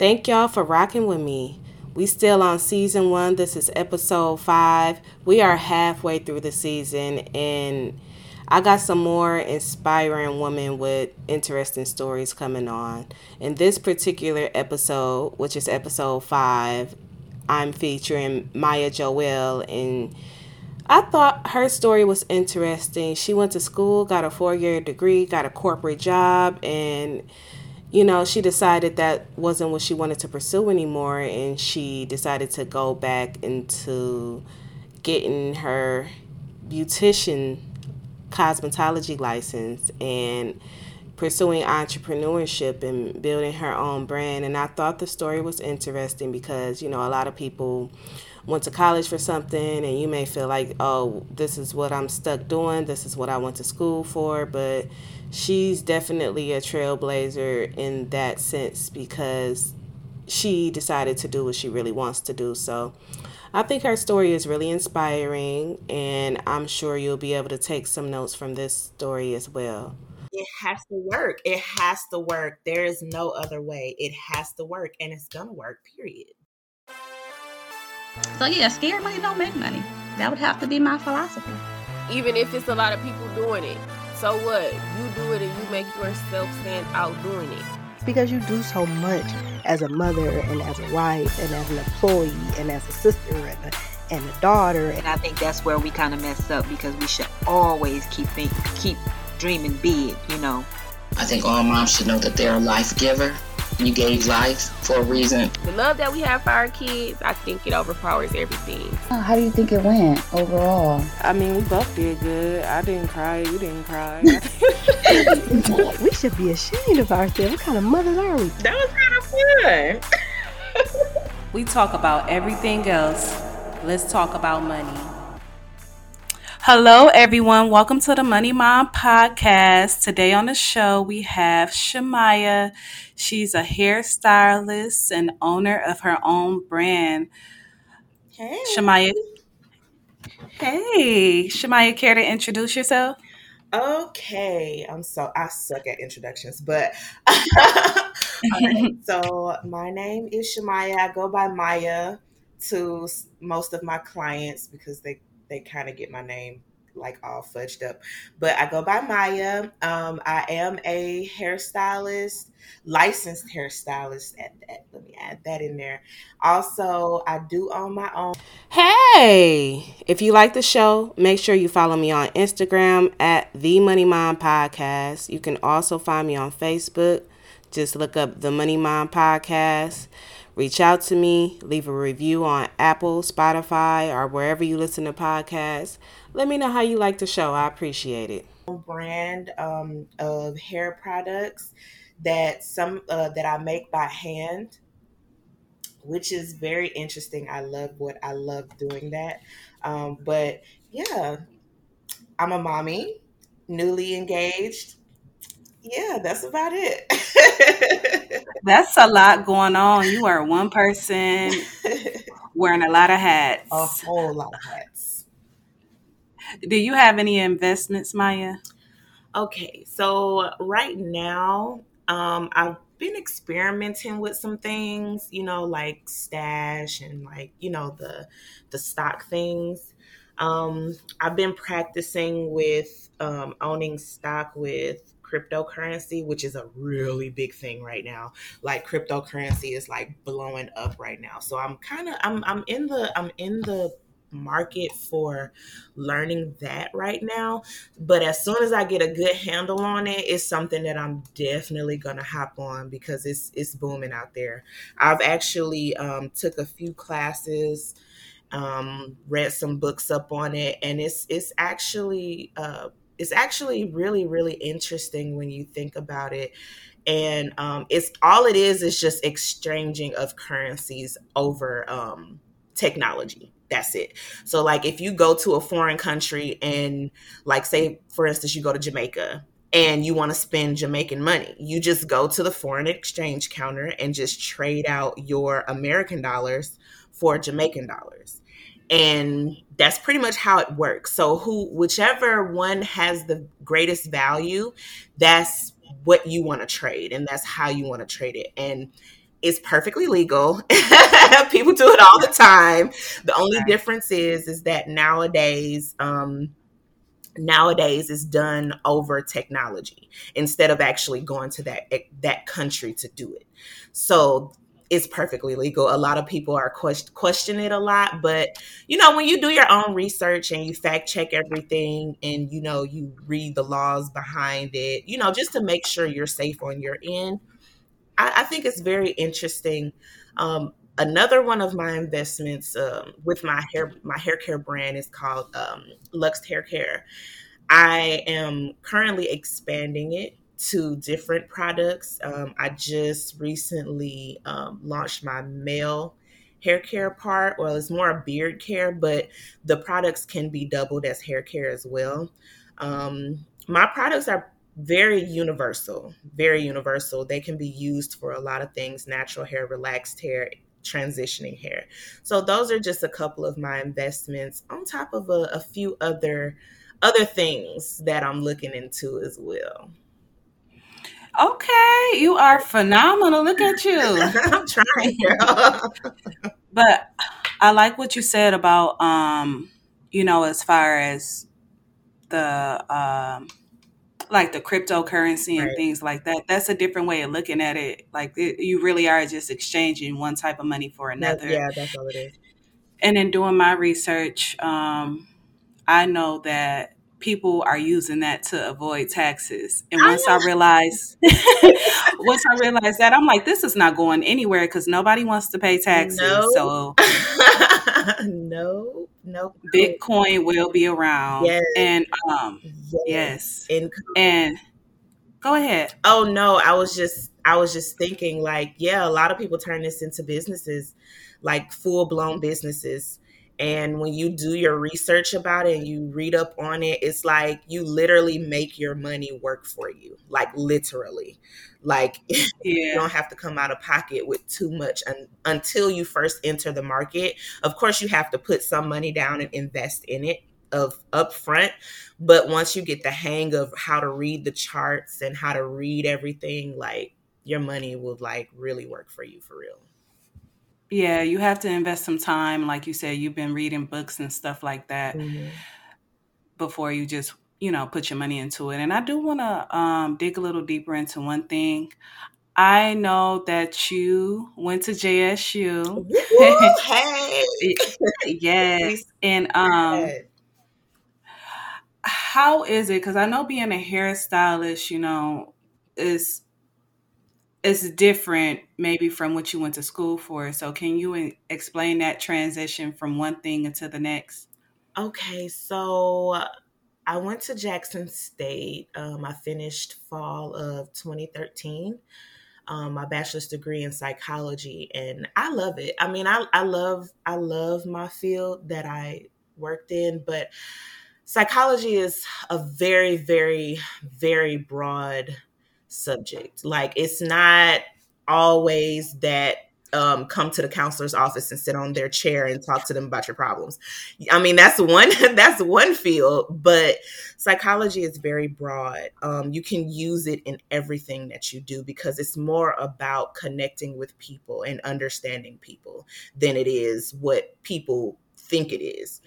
Thank y'all for rocking with me. We still on season one. This is episode five. We are halfway through the season, and I got some more inspiring women with interesting stories coming on. In this particular episode, which is episode five, I'm featuring Maya Joelle, and I thought her story was interesting. She went to school, got a four year degree, got a corporate job, and you know, she decided that wasn't what she wanted to pursue anymore, and she decided to go back into getting her beautician cosmetology license and pursuing entrepreneurship and building her own brand. And I thought the story was interesting because, you know, a lot of people went to college for something and you may feel like, oh, this is what I'm stuck doing, this is what I went to school for, but she's definitely a trailblazer in that sense because she decided to do what she really wants to do. So I think her story is really inspiring, and I'm sure you'll be able to take some notes from this story as well. It has to work. It has to work. There is no other way. It has to work, and it's gonna work, period. So, yeah, scared money don't make money. That would have to be my philosophy. Even if it's a lot of people doing it, so what? You do it and you make yourself stand out doing it. Because you do so much as a mother and as a wife and as an employee and as a sister and a, and a daughter. And I think that's where we kind of mess up because we should always keep think, keep dreaming big, you know. I think all moms should know that they're a life giver you gave life for a reason. The love that we have for our kids, I think it overpowers everything. Uh, how do you think it went overall? I mean, we both did good. I didn't cry. You didn't cry. we should be ashamed of ourselves. What kind of mothers are we? That was kind of fun. we talk about everything else. Let's talk about money. Hello, everyone. Welcome to the Money Mom podcast. Today on the show, we have Shamaya. She's a hairstylist and owner of her own brand. Hey. Shamaya. Hey, Shamaya, care to introduce yourself? Okay, I'm so I suck at introductions, but so my name is Shamaya. I go by Maya to most of my clients because they they kind of get my name like all fudged up. But I go by Maya. Um, I am a hairstylist, licensed hairstylist. At that, let me add that in there. Also, I do own my own. Hey, if you like the show, make sure you follow me on Instagram at the Money Mom Podcast. You can also find me on Facebook. Just look up the Money Mom Podcast reach out to me, leave a review on Apple, Spotify, or wherever you listen to podcasts. Let me know how you like the show. I appreciate it. Brand um, of hair products that some uh, that I make by hand, which is very interesting. I love what I love doing that. Um, but yeah, I'm a mommy, newly engaged. Yeah, that's about it. that's a lot going on. You are one person wearing a lot of hats. A whole lot of hats. Do you have any investments, Maya? Okay, so right now, um, I've been experimenting with some things, you know, like stash and like, you know, the the stock things. Um, I've been practicing with um, owning stock with cryptocurrency, which is a really big thing right now. Like cryptocurrency is like blowing up right now. So I'm kind of I'm I'm in the I'm in the market for learning that right now. But as soon as I get a good handle on it, it's something that I'm definitely gonna hop on because it's it's booming out there. I've actually um, took a few classes, um, read some books up on it, and it's it's actually uh, it's actually really really interesting when you think about it and um, it's all it is is just exchanging of currencies over um, technology that's it. So like if you go to a foreign country and like say for instance you go to Jamaica and you want to spend Jamaican money, you just go to the foreign exchange counter and just trade out your American dollars for Jamaican dollars. And that's pretty much how it works. So who whichever one has the greatest value, that's what you want to trade and that's how you want to trade it. And it's perfectly legal. People do it all the time. The only right. difference is is that nowadays, um, nowadays is done over technology instead of actually going to that that country to do it. So it's perfectly legal. A lot of people are question, question it a lot, but you know, when you do your own research and you fact check everything and you know, you read the laws behind it, you know, just to make sure you're safe on your end, I, I think it's very interesting. Um, another one of my investments um, with my hair my hair care brand is called um, Luxe Hair Care. I am currently expanding it to different products. Um, I just recently um, launched my male hair care part. Well, it's more a beard care, but the products can be doubled as hair care as well. Um, my products are very universal, very universal. They can be used for a lot of things natural hair, relaxed hair, transitioning hair. So, those are just a couple of my investments on top of a, a few other other things that I'm looking into as well. Okay, you are phenomenal. Look at you. I'm trying. but I like what you said about um, you know, as far as the um like the cryptocurrency and right. things like that. That's a different way of looking at it. Like it, you really are just exchanging one type of money for another. yeah, that's all it is. And in doing my research, um, I know that people are using that to avoid taxes. And once I, I realized, once I realized that, I'm like, this is not going anywhere because nobody wants to pay taxes. No. So, no, no. Bitcoin will be around. Yes. And um, yes. yes. And go ahead. Oh no, I was just, I was just thinking, like, yeah, a lot of people turn this into businesses, like full blown businesses and when you do your research about it and you read up on it, it's like you literally make your money work for you, like literally. Like yeah. you don't have to come out of pocket with too much un- until you first enter the market. Of course, you have to put some money down and invest in it of upfront but once you get the hang of how to read the charts and how to read everything like your money will like really work for you for real yeah, you have to invest some time. Like you said, you've been reading books and stuff like that mm-hmm. before you just, you know, put your money into it. And I do want to um, dig a little deeper into one thing. I know that you went to JSU. hey. yes. And um how is it? Because I know being a hairstylist, you know, is it's different maybe from what you went to school for. So can you explain that transition from one thing into the next? Okay, so I went to Jackson State. Um, I finished fall of 2013. Um, my bachelor's degree in psychology, and I love it. I mean, I, I love I love my field that I worked in, but psychology is a very, very, very broad subject. Like it's not always that um, come to the counselor's office and sit on their chair and talk to them about your problems. I mean, that's one that's one field, but psychology is very broad. Um, you can use it in everything that you do because it's more about connecting with people and understanding people than it is what people think it is.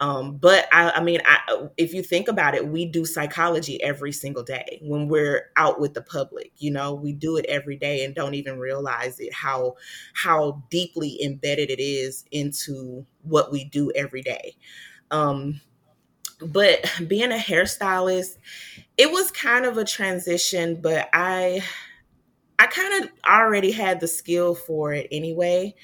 Um, but I, I mean, I, if you think about it, we do psychology every single day when we're out with the public. You know, we do it every day and don't even realize it how how deeply embedded it is into what we do every day. Um, but being a hairstylist, it was kind of a transition. But I I kind of already had the skill for it anyway.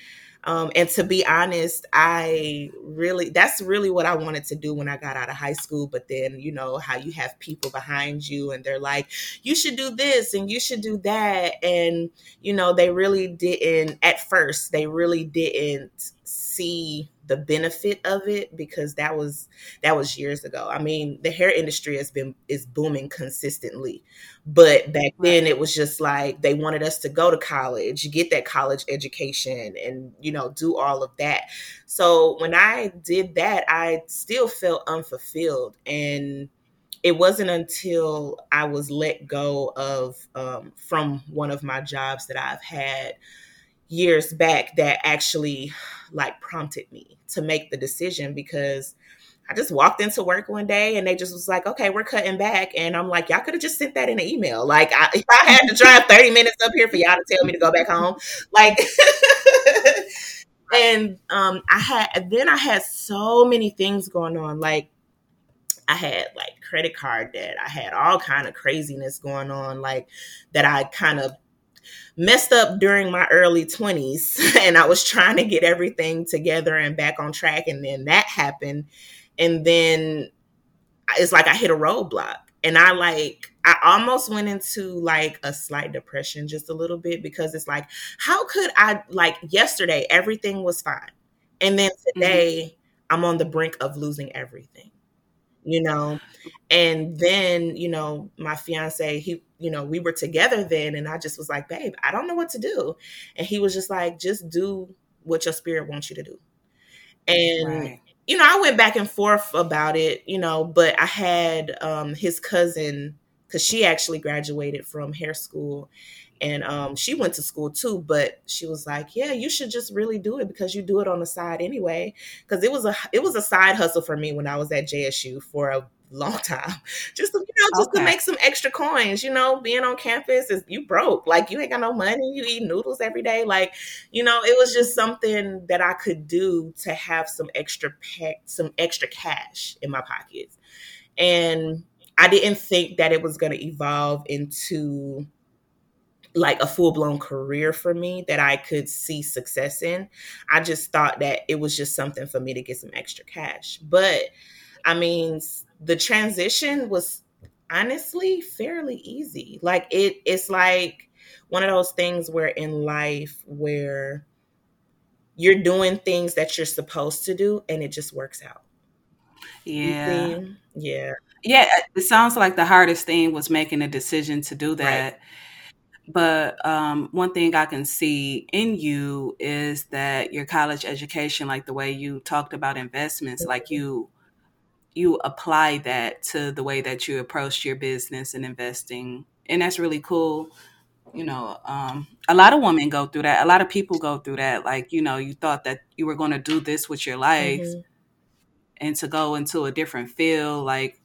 Um, and to be honest, I really, that's really what I wanted to do when I got out of high school. But then, you know, how you have people behind you and they're like, you should do this and you should do that. And, you know, they really didn't, at first, they really didn't see the benefit of it because that was that was years ago. I mean, the hair industry has been is booming consistently. But back then it was just like they wanted us to go to college, get that college education and you know, do all of that. So when I did that, I still felt unfulfilled and it wasn't until I was let go of um, from one of my jobs that I've had years back that actually like prompted me to make the decision because I just walked into work one day and they just was like, okay, we're cutting back. And I'm like, y'all could have just sent that in an email. Like, I, if I had to drive 30 minutes up here for y'all to tell me to go back home, like, and um, I had, then I had so many things going on. Like, I had like credit card debt. I had all kind of craziness going on, like that I kind of messed up during my early 20s and I was trying to get everything together and back on track and then that happened and then it's like I hit a roadblock and I like I almost went into like a slight depression just a little bit because it's like how could I like yesterday everything was fine and then mm-hmm. today mm-hmm. I'm on the brink of losing everything you know and then you know my fiance he you know we were together then and I just was like babe I don't know what to do. And he was just like just do what your spirit wants you to do. And right. you know, I went back and forth about it, you know, but I had um, his cousin because she actually graduated from hair school and um, she went to school too but she was like yeah you should just really do it because you do it on the side anyway. Because it was a it was a side hustle for me when i was at jsu for a long time just to, you know just okay. to make some extra coins you know being on campus is you broke like you ain't got no money you eat noodles every day like you know it was just something that i could do to have some extra pack some extra cash in my pockets and i didn't think that it was going to evolve into like a full blown career for me that I could see success in. I just thought that it was just something for me to get some extra cash. But I mean, the transition was honestly fairly easy. Like it it's like one of those things where in life where you're doing things that you're supposed to do and it just works out. Yeah. Yeah. Yeah, it sounds like the hardest thing was making a decision to do that. Right. But um, one thing I can see in you is that your college education, like the way you talked about investments, like mm-hmm. you you apply that to the way that you approach your business and investing, and that's really cool. You know, um, a lot of women go through that. A lot of people go through that. Like, you know, you thought that you were going to do this with your life, mm-hmm. and to go into a different field, like,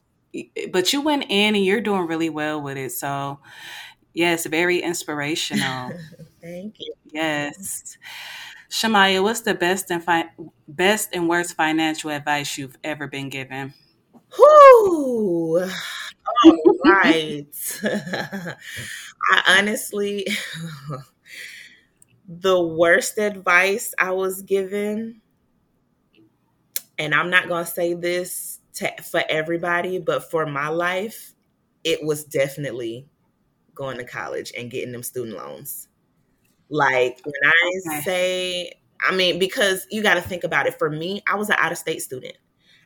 but you went in and you're doing really well with it. So Yes, very inspirational. Thank you. Yes. Shamaya, what's the best and fi- best and worst financial advice you've ever been given? Whoo! All right. I honestly, the worst advice I was given, and I'm not to say this to, for everybody, but for my life, it was definitely going to college and getting them student loans. Like when I okay. say, I mean, because you got to think about it. For me, I was an out of state student.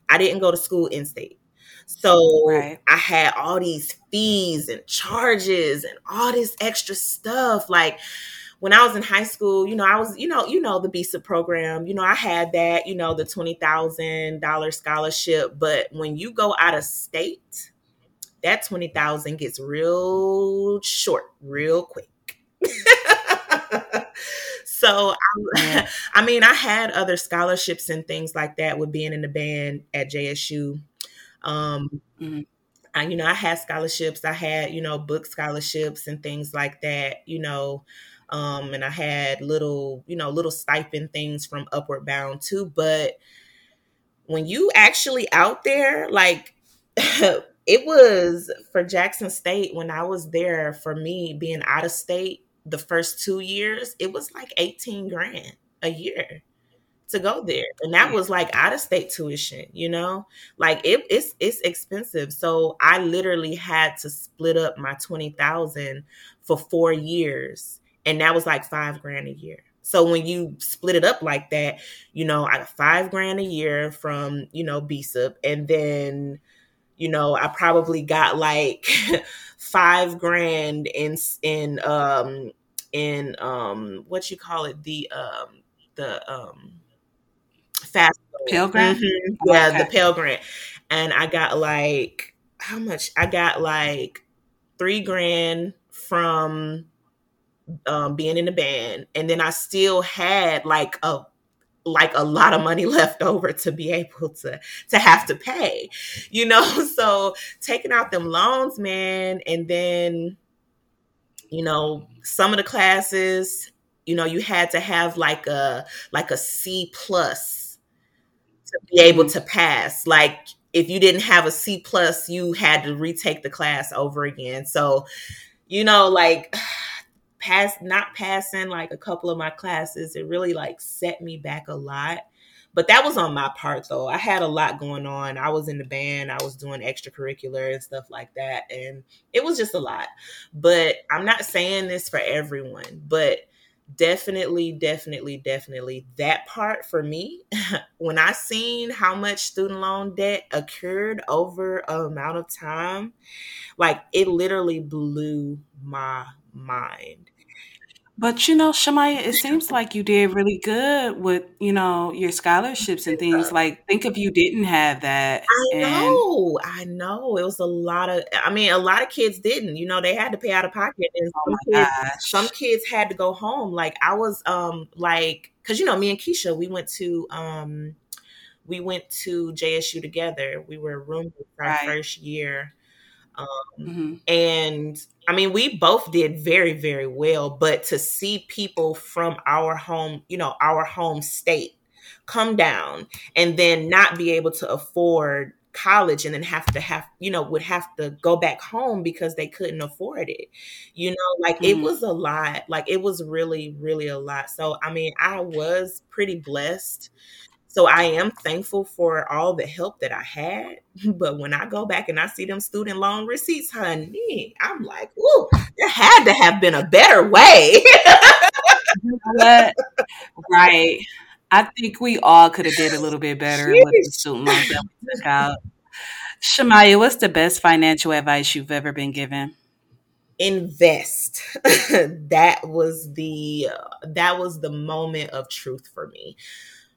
I didn't go to school in state. So right. I had all these fees and charges and all this extra stuff. Like when I was in high school, you know, I was, you know, you know, the BSIP program, you know, I had that, you know, the $20,000 scholarship. But when you go out of state, that 20,000 gets real short real quick. so I, I, mean i had other scholarships and things like that with being in the band at jsu um, mm-hmm. I, you know i had scholarships. I had you know book scholarships and things like that you know um, and i had little you know little stipend things from upward bound too. But when you actually out there like it was for Jackson State when I was there for me being out of state the first two years, it was like 18 grand a year to go there. And that mm. was like out of state tuition, you know? Like it, it's it's expensive. So I literally had to split up my 20,000 for 4 years and that was like 5 grand a year. So when you split it up like that, you know, I got 5 grand a year from, you know, BSIP and then you know, I probably got like five grand in in um in um what you call it the um the um fast Pell Grant. Mm-hmm. Yeah, okay. the Pell Grant, and I got like how much? I got like three grand from um, being in the band, and then I still had like a like a lot of money left over to be able to to have to pay you know? So taking out them loans man and then you know some of the classes you know you had to have like a like a c plus to be mm-hmm. able to pass. Like if you didn't have a c plus you had to retake the class over again. So you know like pass not passing like a couple of my classes it really like set me back a lot. But that was on my part though. I had a lot going on. I was in the band. I was doing extracurricular and stuff like that and it was just a lot. But i'm not saying this for everyone but definitely definitely definitely that part for me when i seen how much student loan debt occurred over an amount of time like it literally blew my mind but you know, Shamaya, it seems like you did really good with, you know, your scholarships and things. Like, think if you didn't have that. I know, I know. It was a lot of I mean, a lot of kids didn't. You know, they had to pay out of pocket and Oh some my kids some kids had to go home. Like I was um like cuz you know, me and Keisha, we went to um we went to JSU together. We were roommates our Right. first year. Um hmm and I mean, we both did very, very well, but to see people from our home, you know, our home state come down and then not be able to afford college and then have to have, you know, would have to go back home because they couldn't afford it. You know, like it Mhm. was a lot. Like it was really, really a lot. So, I mean, I was pretty blessed. So I am thankful for all the help that I had. But when I go back and I see them student loan receipts, honey, I'm like, ooh, there had to have been a better way. You know what? Right. I think we all could have did a little bit better with the student loans that we took out. Shamaya, what's the best financial advice you've ever been given? Invest. that was the that was the moment of truth for me.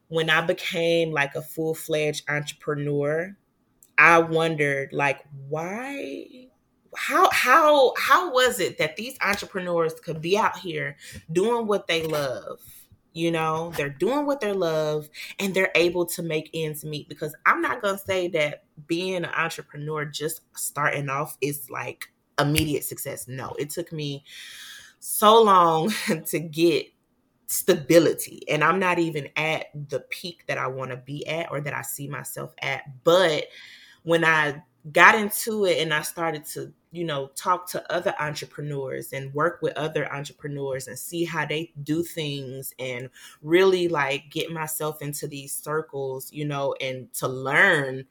When I became like a full-fledged entrepreneur, I wondered like why how how how was it that these entrepreneurs could be out here doing what they love you know? They're doing what they love and they're able to make ends meet because i'm not going to say that being an entrepreneur just starting off is like immediate success. No it took me so long to get stability and i'm not even at the peak that i want to be at or that i see myself at but when I got into it and I started to, you know, talk to other entrepreneurs and work with other entrepreneurs and see how they do things and really like get myself into these circles, you know, and to learn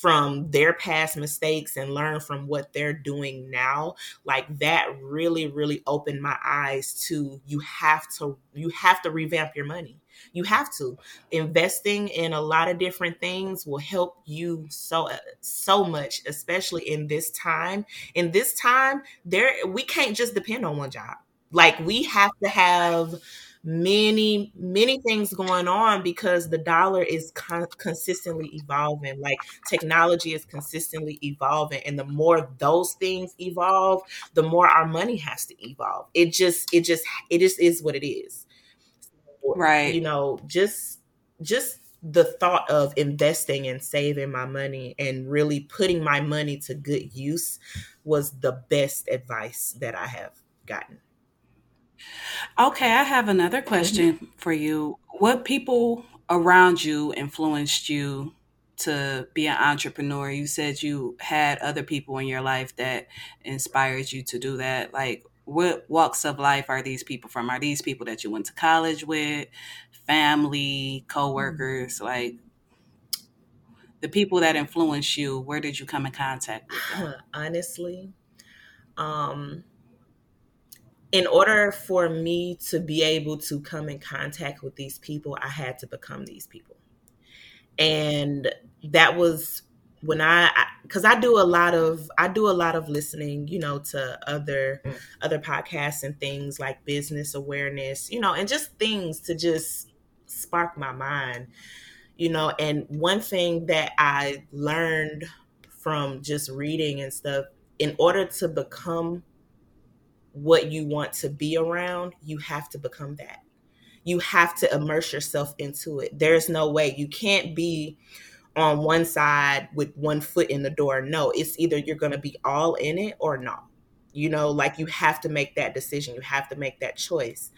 from their past mistakes and learn from what they're doing now like that really really opened my eyes to you have to you have to revamp your money. You have to. Investing in a lot of different things will help you so so much especially in this time. In this time there we can't just depend on one job. Like we have to have many many things going on because the dollar is con- consistently evolving. Like technology is consistently evolving and the more those things evolve the more our money has to evolve. It just it just it just is what it is. Right. you know just just the thought of investing and saving my money and really putting my money to good use was the best advice that i have gotten Okay, I have another question for you. What people around you influenced you to be an entrepreneur? You said you had other people in your life that inspired you to do that. Like, what walks of life are these people from? Are these people that you went to college with, family, coworkers? Like, the people that influenced you, where did you come in contact with them? honestly um in order for me to be able to come in contact with these people i had to become these people. And that was when i because I, do a lot of i do a lot of listening you know to other mm. other podcasts and things like business awareness you know and just things to just spark my mind you know. And one thing that i learned from just reading and stuff in order to become what you want to be around, you have to become that. You have to immerse yourself into it. There's no way you can't be on one side with one foot in the door. No, it's either you're going to be all in it or not. You know, like you have to make that decision. You have to make that choice.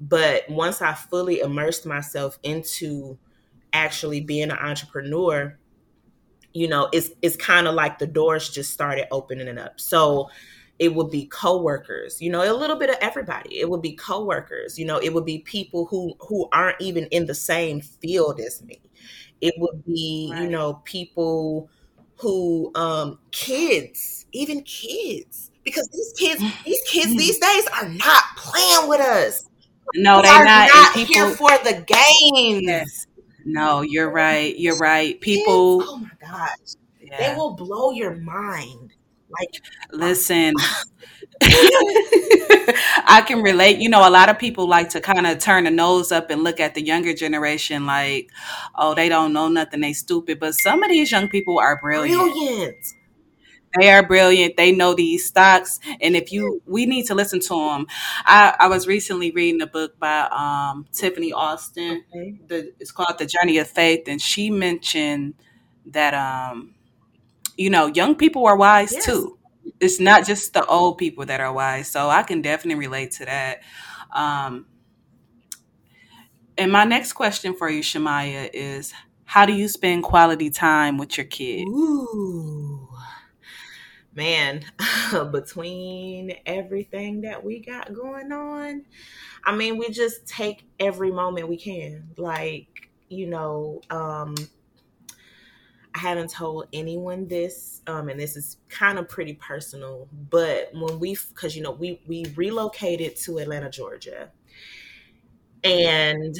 But once I fully immersed myself into actually being an entrepreneur, you know, it's it's kind of like the doors just started opening up. So it would be coworkers, you know, a little bit of everybody. It would be coworkers, you know, it would be people who who aren't even in the same field as me. It would be, right. you know, people who um kids, even kids. Because these kids, these kids these days are not playing with us. No, they they're not, not people, here for the games. Yes. No, you're right. You're right. People. Kids, oh my gosh, yeah. they will blow your mind. Like, listen. I can relate. You know, a lot of people like to kind of turn the nose up and look at the younger generation like, oh, they don't know nothing, they stupid. But some of these young people are brilliant. Brilliant. They are brilliant. They know these stocks, and if you, we need to listen to them. I, I was recently reading a book by um, Tiffany Austin. Okay. The, it's called The Journey of Faith, and she mentioned that um, you know, young people are wise yes. too. It's not just the old people that are wise. So I can definitely relate to that. Um, and my next question for you, Shamaya, is how do you spend quality time with your kids? Ooh man, between everything that we got going on, I mean, we just take every moment we can. Like, you know, um, I haven't told anyone this, um, and this is kind of pretty personal. But when we, because you know, we we relocated to Atlanta, Georgia, and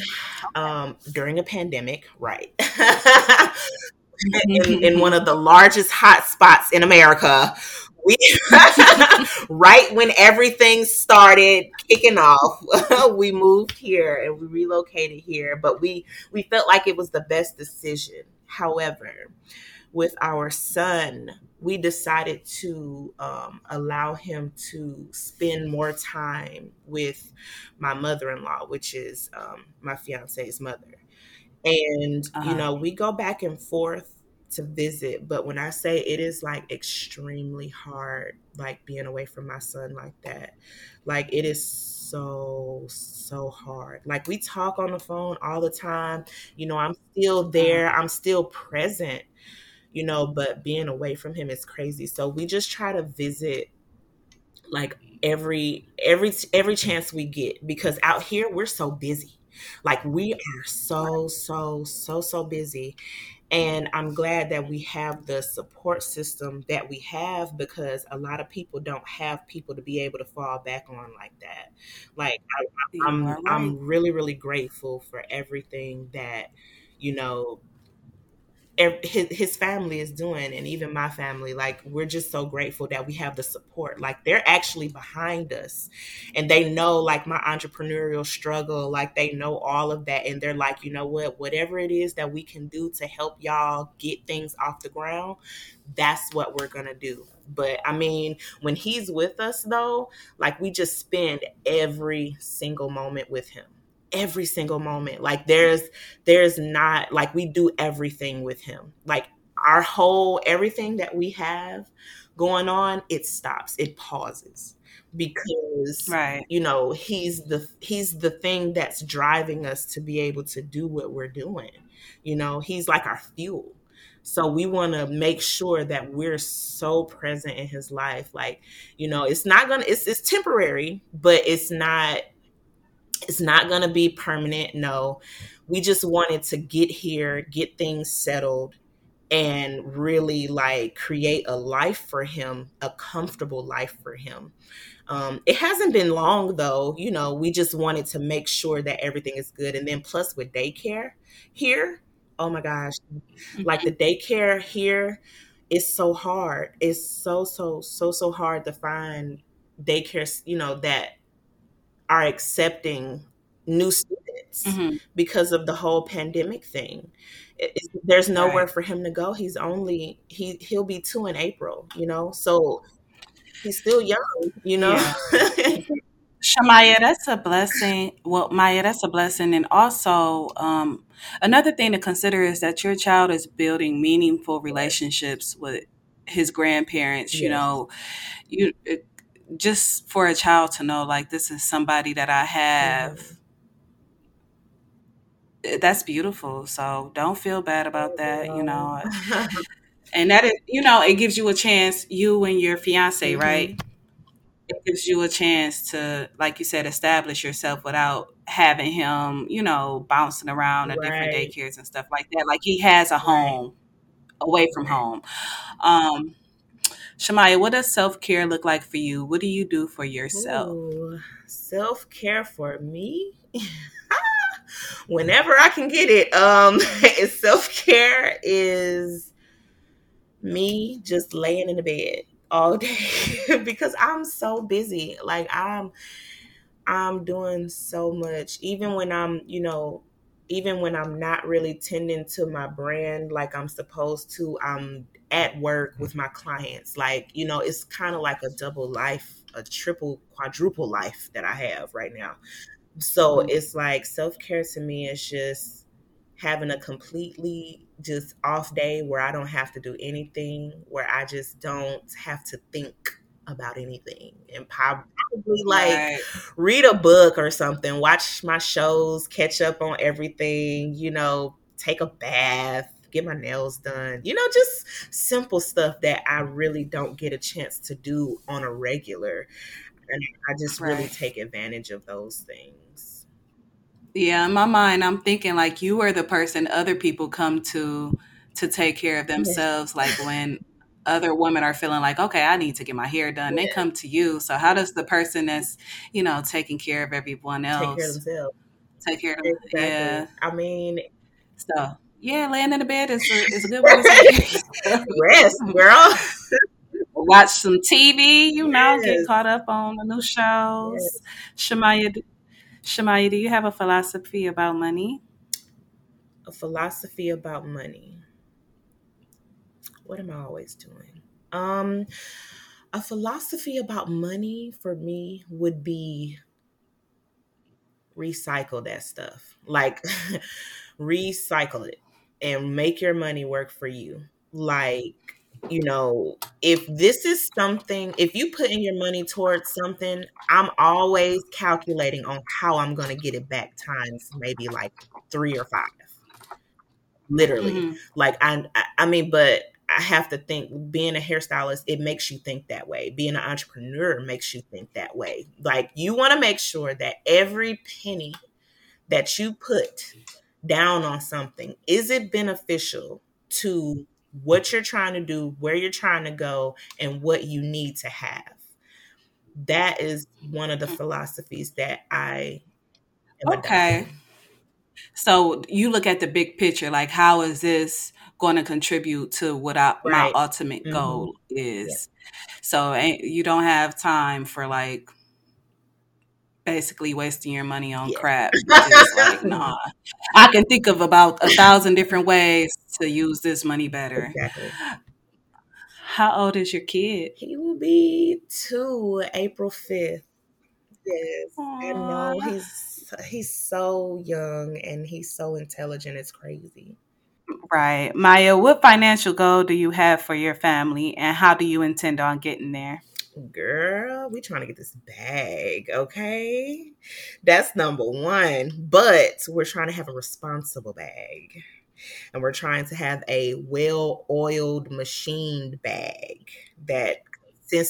um, during a pandemic, right? in, in one of the largest hot spots in America. We right when everything started kicking off, we moved here and we relocated here, but we we felt like it was the best decision. However, with our son, we decided to um, allow him to spend more time with my mother-in-law, which is um, my fiance's mother and uh-huh. you know we go back and forth to visit but when i say it is like extremely hard like being away from my son like that like it is so so hard. Like we talk on the phone all the time. You know i'm still uh-huh. there. I'm still present you know but being away from him is crazy. So we just try to visit like every every every chance we get because out here we're so busy. Like we are so, so, so, so busy. And I'm glad that we have the support system that we have because a lot of people don't have people to be able to fall back on like that. Like I, am I'm, I'm really, really grateful for everything that, you know, his, his family is doing and even my family like we're just so grateful that we have the support. Like they're actually behind us and they know like my entrepreneurial struggle like they know all of that and they're like you know what? Whatever it is that we can do to help y'all get things off the ground that's what we're gonna do. But i mean when he's with us though like we just spend every single moment with him every single moment. Like there's there's not like we do everything with him. Like our whole everything that we have going on, it stops. It pauses because right. you know, he's the he's the thing that's driving us to be able to do what we're doing. You know, he's like our fuel. So we want to make sure that we're so present in his life. Like, you know, it's not gonna it's it's temporary, but it's not it's not going to be permanent. No, we just wanted to get here, get things settled, and really like create a life for him, a comfortable life for him. Um, it hasn't been long though, you know, we just wanted to make sure that everything is good. And then plus with daycare here, oh my gosh, like the daycare here is so hard. It's so, so, so, so hard to find daycare, you know, that are accepting new students mm-hmm. because of the whole pandemic thing. It, there's nowhere right. for him to go. He's only he he'll be two in April, you know. So he's still young, you know. Yeah. Shamaya, that's a blessing. Well, Maya, that's a blessing. And also, um, another thing to consider is that your child is building meaningful relationships with his grandparents. You know, you it, just for a child to know, like, this is somebody that I have. Mhm. eh, That's beautiful. So don't feel bad about that. You know, and that is, you know, it gives you a chance. You and your fiance, Mhm. right? it gives you a chance to, like you said, establish yourself without having him, you know, bouncing around at different daycares and stuff like that. Like he has a Right. home away from Right. home. Um, Shamaya, what does self care look like for you? What do you do for yourself? Self care for me. Whenever I can get it, um, self care is me just laying in the bed all day because I'm so busy. Like I'm, I'm doing so much. Even when I'm, you know, even when I'm not really tending to my brand like I'm supposed to, I'm at work with my clients. Like, you know, it's kind of like a double life, a triple, quadruple life that I have right now. So Mhm. it's like self care to me is just having a completely just off day where I don't have to do anything, where I just don't have to think about anything and probably like Right. read a book or something, watch my shows, catch up on everything, you know, take a bath, get my nails done, you know, just simple stuff that I really don't get a chance to do on a regular. And I just really take advantage of those things. Yeah, in my mind, I'm thinking like you are the person other people come to to take care of themselves. Like when other women are feeling like, okay, I need to get my hair done, they come to you. So how does the person that's you know taking care of everyone else Take care of themselves. take care of them? Yeah. I mean, So yeah, laying in the bed is a, is a good way to take care of yourself. rest, girl. Watch some TV, you know, get caught up on the new Yes. shows. Shamaya, d- Shamaya, do you have a philosophy about money? A philosophy about money. What am I always doing? Um, a philosophy about money for me would be recycle that stuff. Like recycle it and make your money work for you. Like, you know, if this is something, if you put in your money towards something, I'm always calculating on how I'm going to get it back times maybe like 3 or 5. Literally. hmm Like I- I mean, but I have to think being a hairstylist, it makes you think that way. Being an entrepreneur makes you think that way. Like you want to make sure that every penny that you put down on something is it beneficial to what you're trying to do, where you're trying to go, and what you need to have. That is one of the mm. philosophies that I am Okay. adopting. So you look at the big picture, like how is this going to contribute to what I, my Right. ultimate Mhm. goal Yeah. is? So ain't, you don't have time for like basically wasting your money on Yeah. crap. Like, nah, I can think of about a thousand different ways to use this money better. Exactly. How old is your kid? He will be two April 5th. Yes, I know. He's he's so young and he's so intelligent. It's crazy. Right. Maya, what financial goal do you have for your family and how do you intend on getting there? Girl, we trying to get this bag, okay? That's number one. But we're trying to have a responsible bag. And we're trying to have a well-oiled machined bag that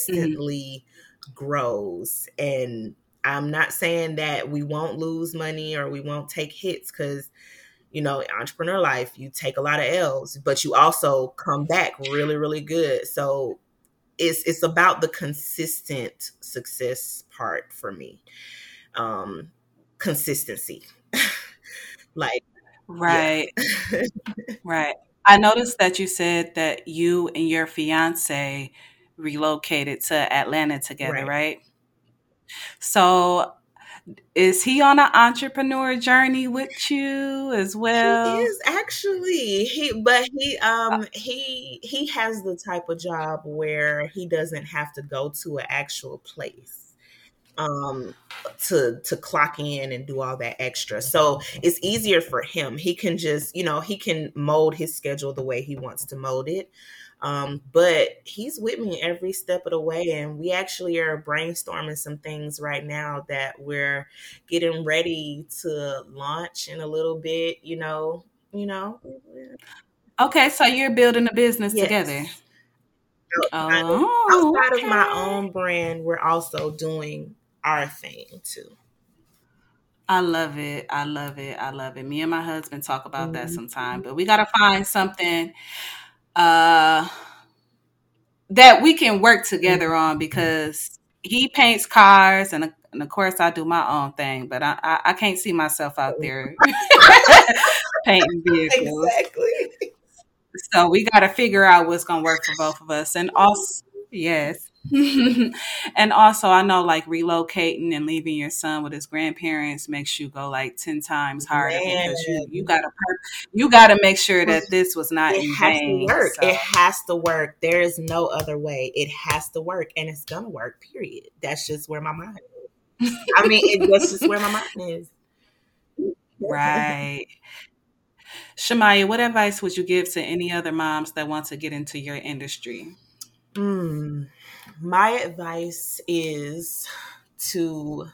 hmm consistently grows. And I'm not saying that we won't lose money or we won't take hits because you know, entrepreneur life, you take a lot of L's, but you also come back really, really good. So it's it's about the consistent success part for me. Um consistency. like. Right. Right. I noticed that you said that you and your fiance relocated to Atlanta together, right. right? So is he on an entrepreneur journey with you as well? He is actually. He, but he um he he has the type of job where he doesn't have to go to an actual place um to to clock in and do all that extra. So it's easier for him. He can just you know he can mold his schedule the way he wants to mold it um, but he's with me every step of the way, and we actually are brainstorming some things right now that we're getting ready to launch in a little bit. You know, you know. Okay, so you're building a business yes. together. Outside, oh, outside okay. of my own brand, we're also doing our thing too. I love it. I love it. I love it. Me and my husband talk about mm-hmm. that sometime, but we got to find something uh, that we can work together on because he paints cars and, and of course I do my own thing, but I, I, I can't see myself out there painting vehicles. Exactly. So we got to figure out what's going to work for both of us. And also, yes. and also, I know like relocating and leaving your son with his grandparents makes you go like ten times harder Man. because you you gotta you gotta make sure that this was not it in has vain. To work. So. It has to work. There is no other way. It has to work, and it's gonna work. Period. That's just where my mind. Is. I mean, it, that's just where my mind is. Right. Shamaya, what advice would you give to any other moms that want to get into your industry? Hmm my advice is to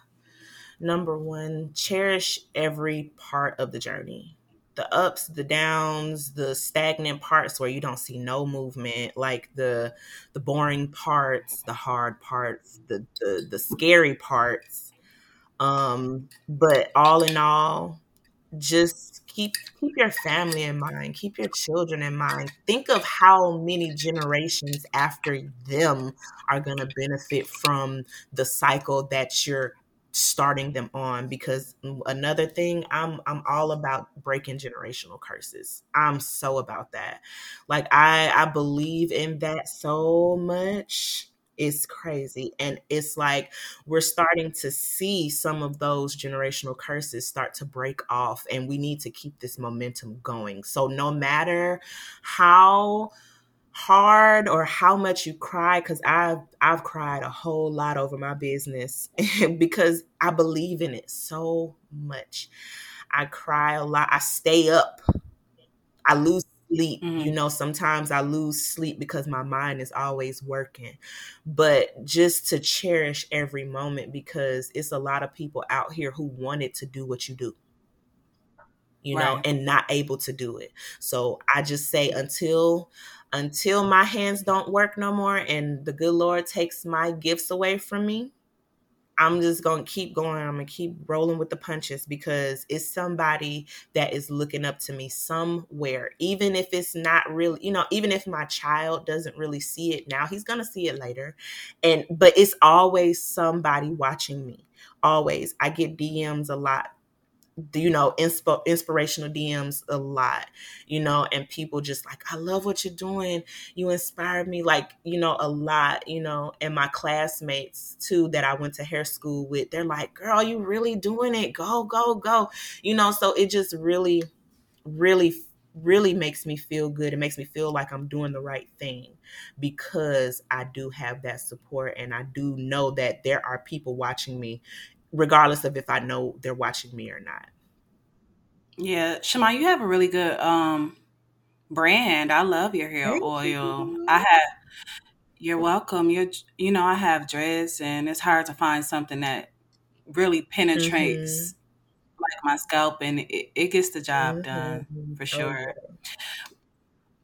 number one, cherish every part of the journey the ups, the downs, the stagnant parts where you don't see no movement, like the the boring parts, the hard parts, the the, the scary parts. Um, but all in all, just keep keep your family in mind keep your children in mind think of how many generations after them are going to benefit from the cycle that you're starting them on because another thing I'm I'm all about breaking generational curses. I'm so about that. Like I I believe in that so much is crazy. And it's like we're mm. starting to see some of those generational curses start to break off, and we need to keep this momentum going. So, no matter how hard or how much you cry because I've I've cried a whole lot over my business because I believe in it so much. I cry a lot. I stay up. I lose sleep. Mm-hmm. You know, sometimes I lose sleep because my mind is always working. But just to cherish every moment because it's a lot of people out here who wanted to do what you do. You right. know, and not able to do it. So I just say until until my hands don't work no more and the good Lord takes my gifts away from me, I'm just going to keep going. I'm going to keep rolling with the punches because it's somebody that is looking up to me somewhere. Even if it's not really, you know, even if my child doesn't really see it now, he's going to see it later. And, but it's always somebody watching me. Always. I get DMs a lot you know insp- inspirational dms a lot you know and people just like i love what you're doing. You inspired me like you know a lot you know and my classmates too that i went to hair school with they're like girl you really doing it. Go go go you know so it just really really really makes me feel good. It makes me feel like i'm doing the right thing because i do have that support and i do know that there are people watching me regardless of if I know they're watching me or not. Yeah, Shema, you have a really good um brand. I love your hair Thank oil. You. I have you're welcome. You're you know, I have dreads and it's hard to find something that really penetrates mm-hmm. like my scalp and it, it gets the job mm-hmm. done for sure.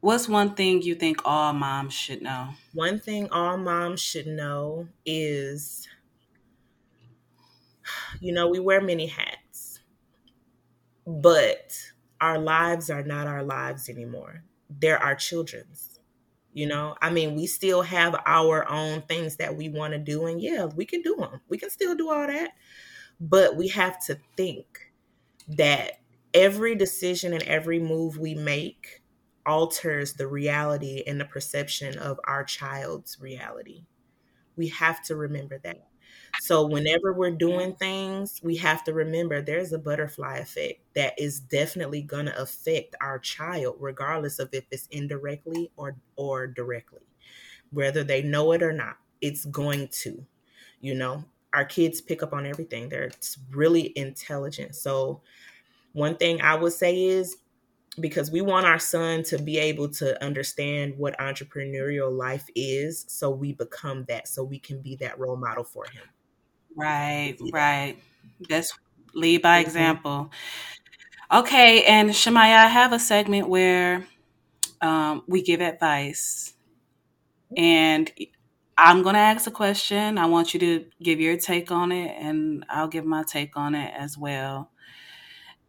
What's one thing you think all moms should know? One thing all moms should know is you know, we wear many hats, but our lives are not our lives anymore. They're our children's. You know, I mean, we still have our own things that we want to do, and yeah, we can do them. We can still do all that, but we have to think that every decision and every move we make alters the reality and the perception of our child's reality. We have to remember that So whenever we're doing things, we have to remember there's a butterfly effect that is definitely going to affect our child regardless of if it's indirectly or or directly. Whether they know it or not, it's going to. You know, our kids pick up on everything. They're really intelligent. So one thing I would say is because we want our son to be able to understand what entrepreneurial life is so we become that so we can be that role model for him Right, right. That's lead by mm-hmm. example. Okay, and Shamaya, I have a segment where um, we give advice, and I'm going to ask a question. I want you to give your take on it, and I'll give my take on it as well.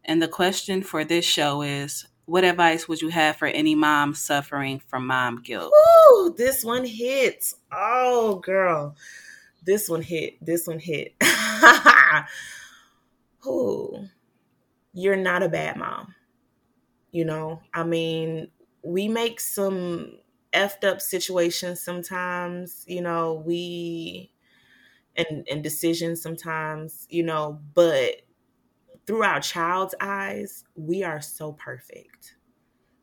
And the question for this show is what advice would you have for any mom suffering from mom guilt? Ooh, this one hits. Oh, girl this one hit. This one hit. Who? You're not a bad mom. You know, I mean, we make some effed up situations sometimes, you know, we and and decisions sometimes, you know, but through our child's eyes, we are so perfect.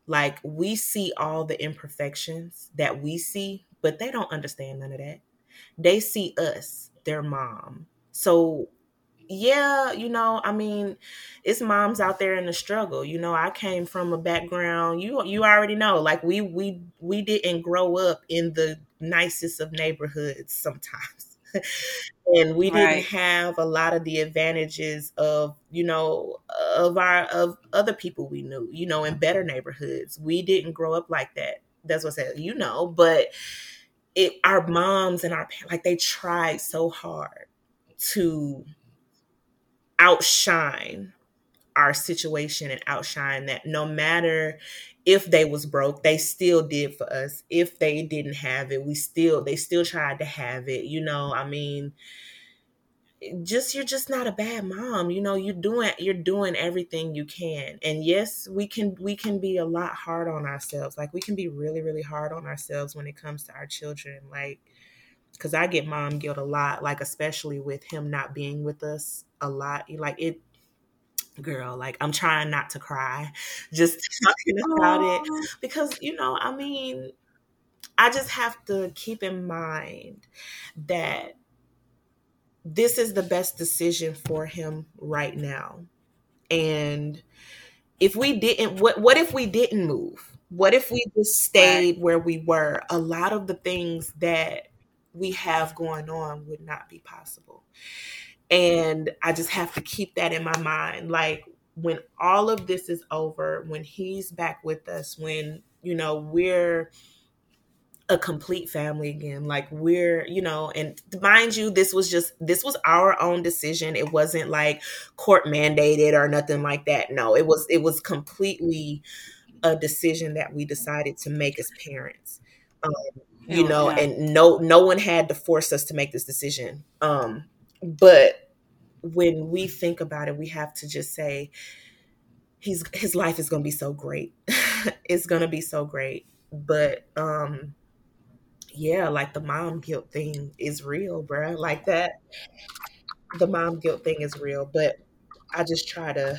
Like we see all the imperfections that we see, but they don't understand none of that they see us, their mom. So yeah, you know, I mean, it's moms out there in the struggle. You know, I came from a background, you you already know, like we we we didn't grow up in the nicest of neighborhoods sometimes. and we didn't right. have a lot of the advantages of, you know, of our of other people we knew, you know, in better neighborhoods. We didn't grow up like that. That's what I said, you know, but it our moms and our like they tried so hard to outshine our situation and outshine that no matter if they was broke they still did for us. If they didn't have it we still they still tried to have it you know? I mean just you're just not a bad mom you know you're doing you're doing everything you can. And yes we can we can be a lot hard on ourselves. Like we can be really really hard on ourselves when it comes to our children like because i get mom guilt a lot like especially with him not being with us a lot. Like it girl like i'm trying not to cry just talking about Aww. it because you know i mean i just have to keep in mind that this is the best decision for him right now. And if we didn't what what if we didn't move? What if we just stayed where we were? A lot of the things that we have going on would not be possible. And I just have to keep that in my mind like when all of this is over, when he's back with us, when you know we're a complete family again. Like we're, you know, and mind you, this was just this was our own decision. It wasn't like court mandated or nothing like that. No, it was it was completely a decision that we decided to make as parents. Um, you know, yeah. and no no one had to force us to make this decision. Um, but when we think about it, we have to just say he's his life is going to be so great. it's going to be so great. But um yeah, like the mom guilt thing is real, bruh. Like that, the mom guilt thing is real. But I just try to,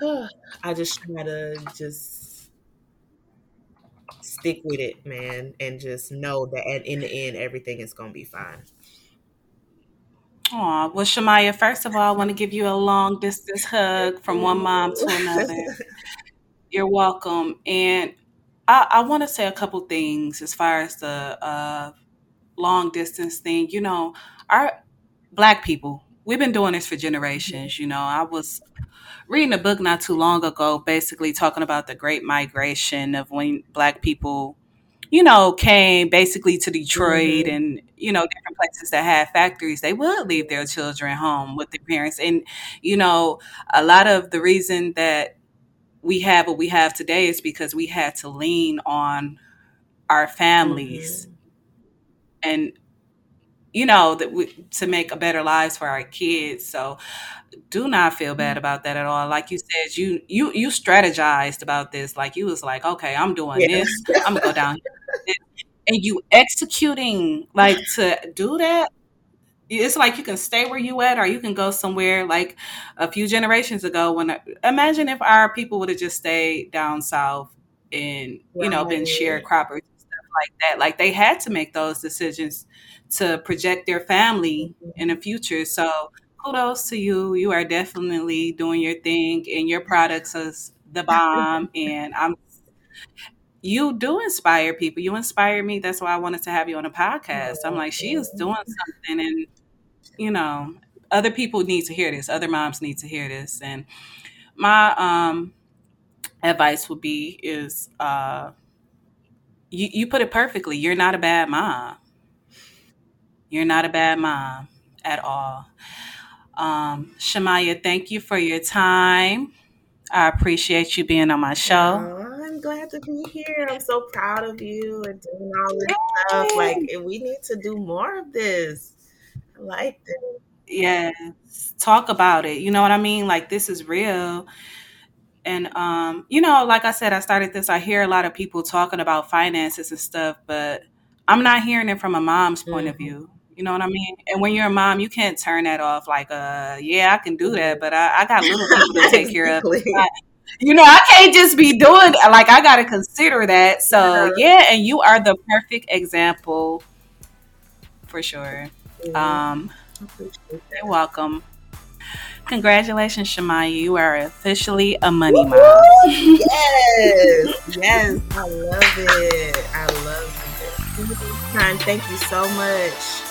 I just try to just stick with it, man, and just know that at, in the end, everything is gonna be fine. Aw, well, Shamaya, first of all, I want to give you a long distance hug from one mom to another. You're welcome. And I, I want to say a couple things as far as the uh, long distance thing. You know, our black people, we've been doing this for generations. You know, I was reading a book not too long ago, basically talking about the great migration of when black people, you know, came basically to Detroit mm-hmm. and, you know, different places that had factories. They would leave their children home with their parents. And, you know, a lot of the reason that we have what we have today is because we had to lean on our families mm-hmm. and you know that we, to make a better lives for our kids so do not feel bad mm-hmm. about that at all like you said you you you strategized about this like you was like okay i'm doing yeah. this i'm gonna go down here and you executing like to do that it's like you can stay where you at or you can go somewhere like a few generations ago when imagine if our people would have just stayed down south and you know been sharecroppers and stuff like that. Like they had to make those decisions to project their family mm-hmm. in the future. So kudos to you. You are definitely doing your thing and your products is the bomb. And i'm you do inspire people. You inspire me. That's why I wanted to have you on a podcast. I'm like, she is doing something, and you know, other people need to hear this. Other moms need to hear this. And my um, advice would be is uh, you you put it perfectly. You're not a bad mom. You're not a bad mom at all. Um, Shamaya, thank you for your time. I appreciate you being on my show Oh, I'm glad to be here. I'm so proud of you and doing all this Yay. stuff. Like, we need to do more of this. Like this. Yes, talk about it. You know what I mean? Like, this is real. And um, you know, like I said, I started this. I hear a lot of people talking about finances and stuff, but I'm not hearing it from a mom's point mm-hmm. of view. You know what I mean? And when you're a mom, you can't turn that off like, uh, yeah, I can do that, but I, I got little people to take care of you know, I can't just be doing like I got to consider that. So yeah, and you are the perfect example for sure. Um, you're welcome. Congratulations, Shamaya. You are officially a money mom. yes, yes, I love it. I love it. Thank you so much.